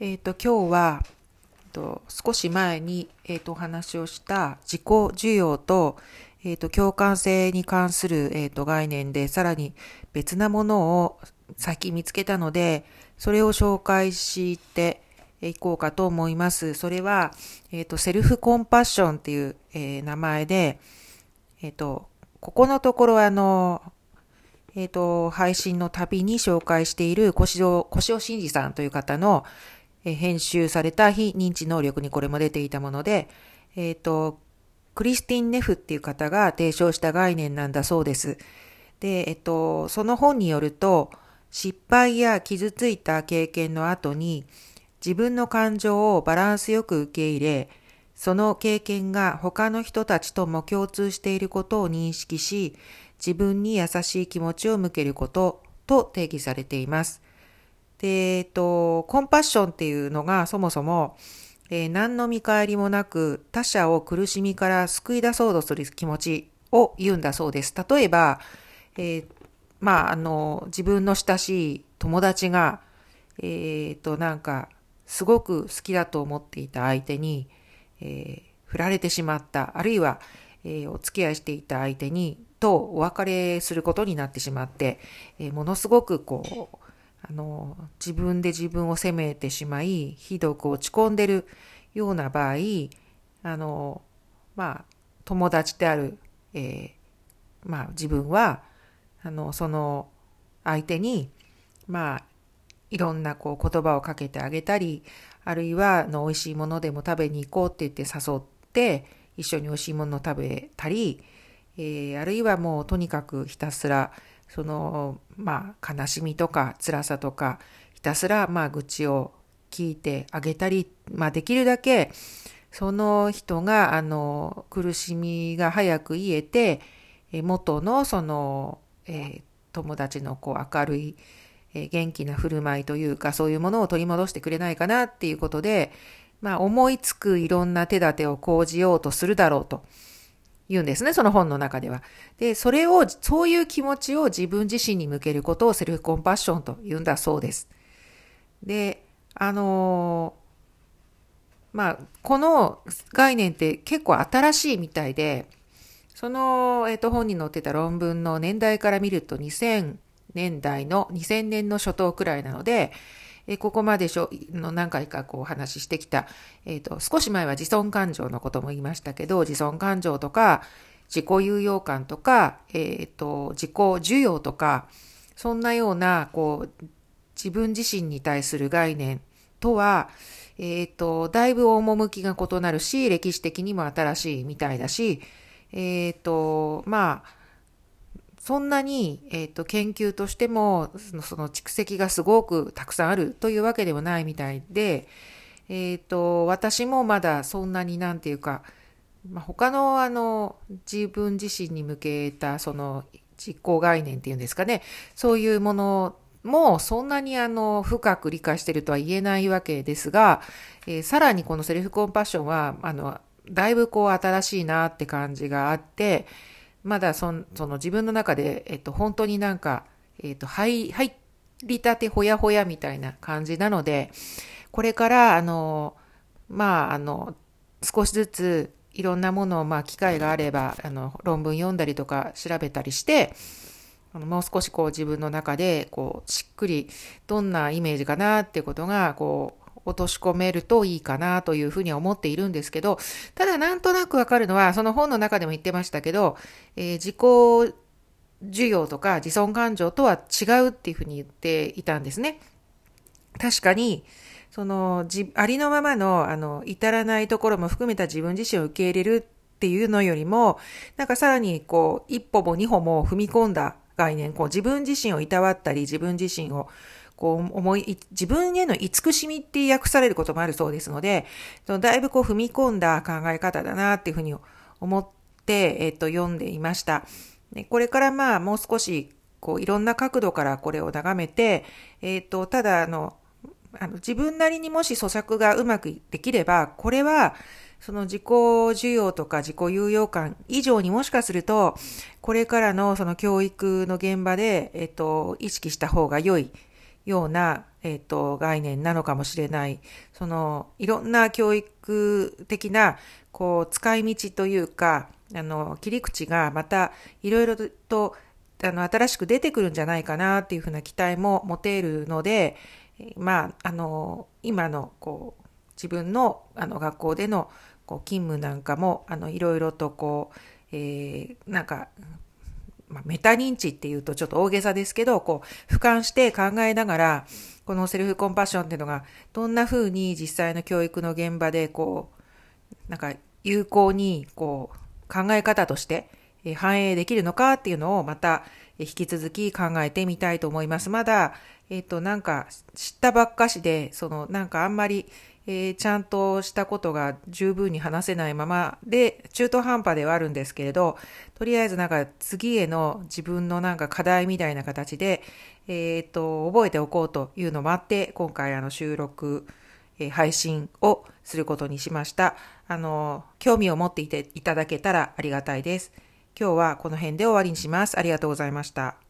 えっ、ー、と、今日は、えー、と少し前に、え、ー、と、お話をした自己需要と、えっ、と、共感性に関する、えっ、と、概念で、さらに別なものを先見つけたので、それを紹介していこうかと思います。それは、えっ、と、セルフコンパッションっていう、え名前で、えっ、と、ここのところあの、えっ、と、配信の旅に紹介している小塩、小塩真二さんという方の、編集された非認知能力にこれも出ていたもので、えっ、ー、と、クリスティン・ネフっていう方が提唱した概念なんだそうです。で、えっと、その本によると、失敗や傷ついた経験の後に、自分の感情をバランスよく受け入れ、その経験が他の人たちとも共通していることを認識し、自分に優しい気持ちを向けることと定義されています。で、えっと、コンパッションっていうのがそもそも、えー、何の見返りもなく他者を苦しみから救い出そうとする気持ちを言うんだそうです。例えば、えー、まあ、あの、自分の親しい友達が、えっ、と、なんか、すごく好きだと思っていた相手に、えー、振られてしまった。あるいは、えー、お付き合いしていた相手に、とお別れすることになってしまって、えー、ものすごくこう、あの、自分で自分を責めてしまい、ひどく落ち込んでるような場合、あの、まあ、友達である、えー、まあ、自分は、あの、その相手に、まあ、いろんなこう言葉をかけてあげたり、あるいはの美味しいものでも食べに行こうって言って誘って、一緒に美味しいものを食べたり、えー、あるいはもうとにかくひたすらその、まあ、悲しみとか辛さとか、ひたすら、まあ、愚痴を聞いてあげたり、まあ、できるだけ、その人が、あの、苦しみが早く癒えて、元の、その、えー、友達のこう明るい、えー、元気な振る舞いというか、そういうものを取り戻してくれないかなっていうことで、まあ、思いつくいろんな手立てを講じようとするだろうと。言うんですね、その本の中では。で、それを、そういう気持ちを自分自身に向けることをセルフコンパッションと言うんだそうです。で、あのまあ、この概念って結構新しいみたいで、その、えっ、と、本に載ってた論文の年代から見ると2000年代の、2000年の初頭くらいなので、えここまでしょの何回かこうお話してきた、えっ、ー、と、少し前は自尊感情のことも言いましたけど、自尊感情とか、自己有用感とか、えっ、ー、と、自己需要とか、そんなような、こう、自分自身に対する概念とは、えっ、ー、と、だいぶ趣が異なるし、歴史的にも新しいみたいだし、えっ、と、まあ、そんなに、えっ、ー、と、研究としても、その蓄積がすごくたくさんあるというわけではないみたいで、えっ、ー、と、私もまだそんなになんていうか、まあ、他のあの、自分自身に向けたその実行概念っていうんですかね、そういうものもそんなにあの、深く理解してるとは言えないわけですが、えー、さらにこのセルフコンパッションは、あの、だいぶこう新しいなって感じがあって、まだそその自分の中で、えっと、本当になんか、えっと、入、入りたてほやほやみたいな感じなので、これから、あの、まあ、あの、少しずついろんなものを、まあ、機会があれば、あの、論文読んだりとか調べたりして、あのもう少しこう自分の中で、こう、しっくり、どんなイメージかなっていうことが、こう、落とし込めるといいかなというふうには思っているんですけど、ただなんとなくわかるのは、その本の中でも言ってましたけど、えー、自己需要とか自尊感情とは違うっていうふうに言っていたんですね。確かに、その、じ、ありのままの、あの、至らないところも含めた自分自身を受け入れるっていうのよりも、なんかさらに、こう、一歩も二歩も踏み込んだ概念、こう、自分自身をいたわったり、自分自身を、こう思い、自分への慈しみって訳されることもあるそうですので、だいぶこう踏み込んだ考え方だなっていうふうに思って、えっと、読んでいました。これからまあもう少しこういろんな角度からこれを眺めて、えっと、ただあの、あの自分なりにもし咀嚼がうまくできれば、これはその自己需要とか自己有用感以上にもしかすると、これからのその教育の現場で、えっと、意識した方が良いようなえっ、と、概念なのかもしれない。その、いろんな教育的な、こう、使い道というか、あの、切り口がまた、いろいろと、あの、新しく出てくるんじゃないかなっていうふうな期待も持てるので、まあ、あの、今の、こう、自分の、あの、学校での、こう、勤務なんかも、あの、いろいろと、こう、えー、なんか、まあ、メタ認知っていうとちょっと大げさですけど、こう、俯瞰して考えながら、このセルフコンパッションっていうのが、どんな風に実際の教育の現場で、こう、なんか、有効に、こう、考え方として、反映できるのかっていうのをまた引き続き考えてみたいと思います。まだ、えっ、ー、と、なんか知ったばっかしで、そのなんかあんまり、えー、ちゃんとしたことが十分に話せないままで、中途半端ではあるんですけれど、とりあえずなんか次への自分のなんか課題みたいな形で、えっ、と、覚えておこうというのもあって、今回あの収録、え配信をすることにしました。あの、興味を持っていていただけたらありがたいです。今日はこの辺で終わりにします。ありがとうございました。